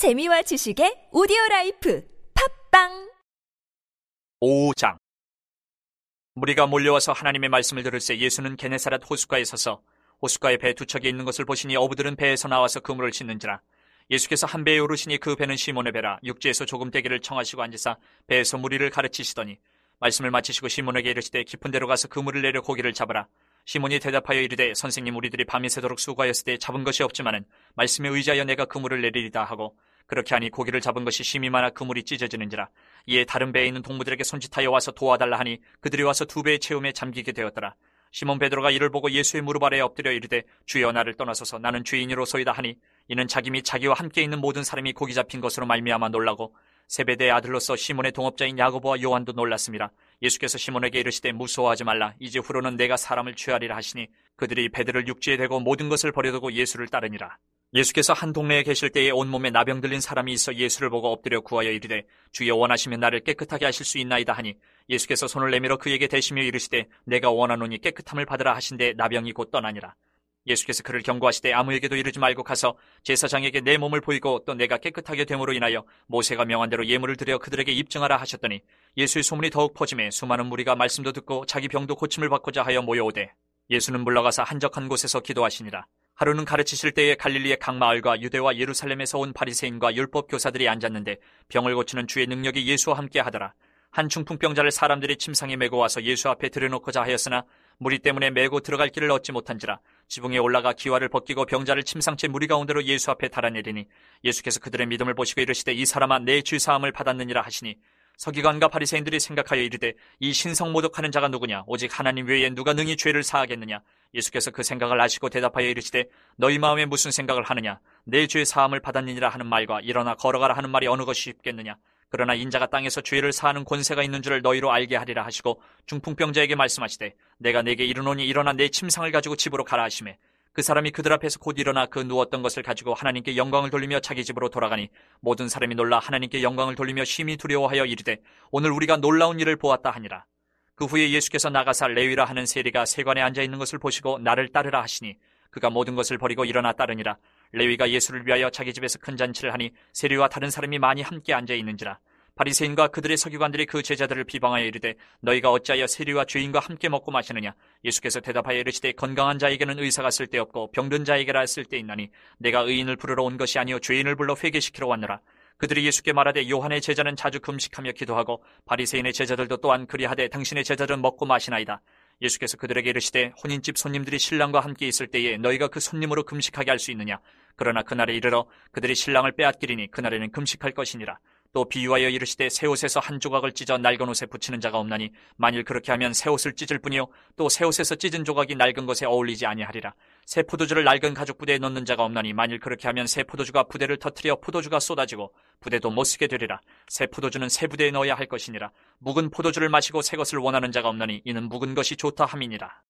재미와 지식의 오디오 라이프 팟빵! 5장. 무리가 몰려와서 하나님의 말씀을 들을새 예수는 게네사렛 호숫가에 서서 호숫가에 배 두 척이 있는 것을 보시니 어부들은 배에서 나와서 그물을 씻는지라. 예수께서 한 배에 오르시니 그 배는 시몬의 배라. 육지에서 조금 떼기를 청하시고 앉으사 배에서 무리를 가르치시더니 말씀을 마치시고 시몬에게 이르시되 깊은 데로 가서 그물을 내려 고기를 잡으라. 시몬이 대답하여 이르되 선생님 우리들이 밤이 새도록 수고하였을 때 잡은 것이 없지만은 말씀에 의지하여 내가 그물을 내리리다 하고 그렇게 하니 고기를 잡은 것이 심이 많아 그물이 찢어지는지라 이에 다른 배에 있는 동무들에게 손짓하여 와서 도와달라 하니 그들이 와서 두 배의 채움에 잠기게 되었더라 시몬 베드로가 이를 보고 예수의 무릎 아래에 엎드려 이르되 주여 나를 떠나소서 나는 주인으로소이다 하니 이는 자기 및 자기와 함께 있는 모든 사람이 고기 잡힌 것으로 말미암아 놀라고 세베대의 아들로서 시몬의 동업자인 야고보와 요한도 놀랐습니다. 예수께서 시몬에게 이르시되 무서워하지 말라. 이제 후로는 내가 사람을 취하리라 하시니 그들이 배들을 육지에 대고 모든 것을 버려두고 예수를 따르니라. 예수께서 한 동네에 계실 때에 온몸에 나병 들린 사람이 있어 예수를 보고 엎드려 구하여 이르되 주여 원하시면 나를 깨끗하게 하실 수 있나이다 하니 예수께서 손을 내밀어 그에게 대시며 이르시되 내가 원하노니 깨끗함을 받으라 하신데 나병이 곧 떠나니라. 예수께서 그를 경고하시되 아무에게도 이르지 말고 가서 제사장에게 내 몸을 보이고 또 내가 깨끗하게 됨으로 인하여 모세가 명한 대로 예물을 드려 그들에게 입증하라 하셨더니 예수의 소문이 더욱 퍼짐에 수많은 무리가 말씀도 듣고 자기 병도 고침을 받고자 하여 모여오되 예수는 물러가서 한적한 곳에서 기도하시니라. 하루는 가르치실 때에 갈릴리의 각 마을과 유대와 예루살렘에서 온 바리새인과 율법 교사들이 앉았는데 병을 고치는 주의 능력이 예수와 함께 하더라. 한 중풍병자를 사람들이 침상에 메고 와서 예수 앞에 들여놓고자 하였으나 무리 때문에 메고 들어갈 길을 얻지 못한지라 지붕에 올라가 기와를 벗기고 병자를 침상채 무리 가운데로 예수 앞에 달아내리니 예수께서 그들의 믿음을 보시고 이르시되 이 사람아 내 죄 사함을 받았느니라 하시니 서기관과 바리새인들이 생각하여 이르되 이 신성 모독하는 자가 누구냐? 오직 하나님 외에 누가 능히 죄를 사하겠느냐? 예수께서 그 생각을 아시고 대답하여 이르시되 너희 마음에 무슨 생각을 하느냐? 내 죄 사함을 받았느니라 하는 말과 일어나 걸어가라 하는 말이 어느 것이 쉽겠느냐? 그러나 인자가 땅에서 죄를 사하는 권세가 있는 줄을 너희로 알게 하리라 하시고 중풍병자에게 말씀하시되 내가 내게 이르노니 일어나 내 침상을 가지고 집으로 가라 하시매 그 사람이 그들 앞에서 곧 일어나 그 누웠던 것을 가지고 하나님께 영광을 돌리며 자기 집으로 돌아가니 모든 사람이 놀라 하나님께 영광을 돌리며 심히 두려워하여 이르되 오늘 우리가 놀라운 일을 보았다 하니라. 그 후에 예수께서 나가사 레위라 하는 세리가 세관에 앉아 있는 것을 보시고 나를 따르라 하시니 그가 모든 것을 버리고 일어나 따르니라. 레위가 예수를 위하여 자기 집에서 큰 잔치를 하니 세리와 다른 사람이 많이 함께 앉아 있는지라 바리새인과 그들의 서기관들이 그 제자들을 비방하여 이르되 너희가 어찌하여 세리와 죄인과 함께 먹고 마시느냐? 예수께서 대답하여 이르시되 건강한 자에게는 의사가 쓸데없고 병든 자에게라 쓸데있나니 내가 의인을 부르러 온 것이 아니요 죄인을 불러 회개시키러 왔노라. 그들이 예수께 말하되 요한의 제자는 자주 금식하며 기도하고 바리새인의 제자들도 또한 그리하되 당신의 제자들은 먹고 마시나이다. 예수께서 그들에게 이르시되 혼인집 손님들이 신랑과 함께 있을 때에 너희가 그 손님으로 금식하게 할 수 있느냐? 그러나 그날에 이르러 그들이 신랑을 빼앗기리니 그날에는 금식할 것이니라 또 비유하여 이르시되 새 옷에서 한 조각을 찢어 낡은 옷에 붙이는 자가 없나니 만일 그렇게 하면 새 옷을 찢을 뿐이요 또 새 옷에서 찢은 조각이 낡은 것에 어울리지 아니하리라. 새 포도주를 낡은 가죽 부대에 넣는 자가 없나니 만일 그렇게 하면 새 포도주가 부대를 터뜨려 포도주가 쏟아지고 부대도 못 쓰게 되리라. 새 포도주는 새 부대에 넣어야 할 것이니라. 묵은 포도주를 마시고 새 것을 원하는 자가 없나니 이는 묵은 것이 좋다 함이니라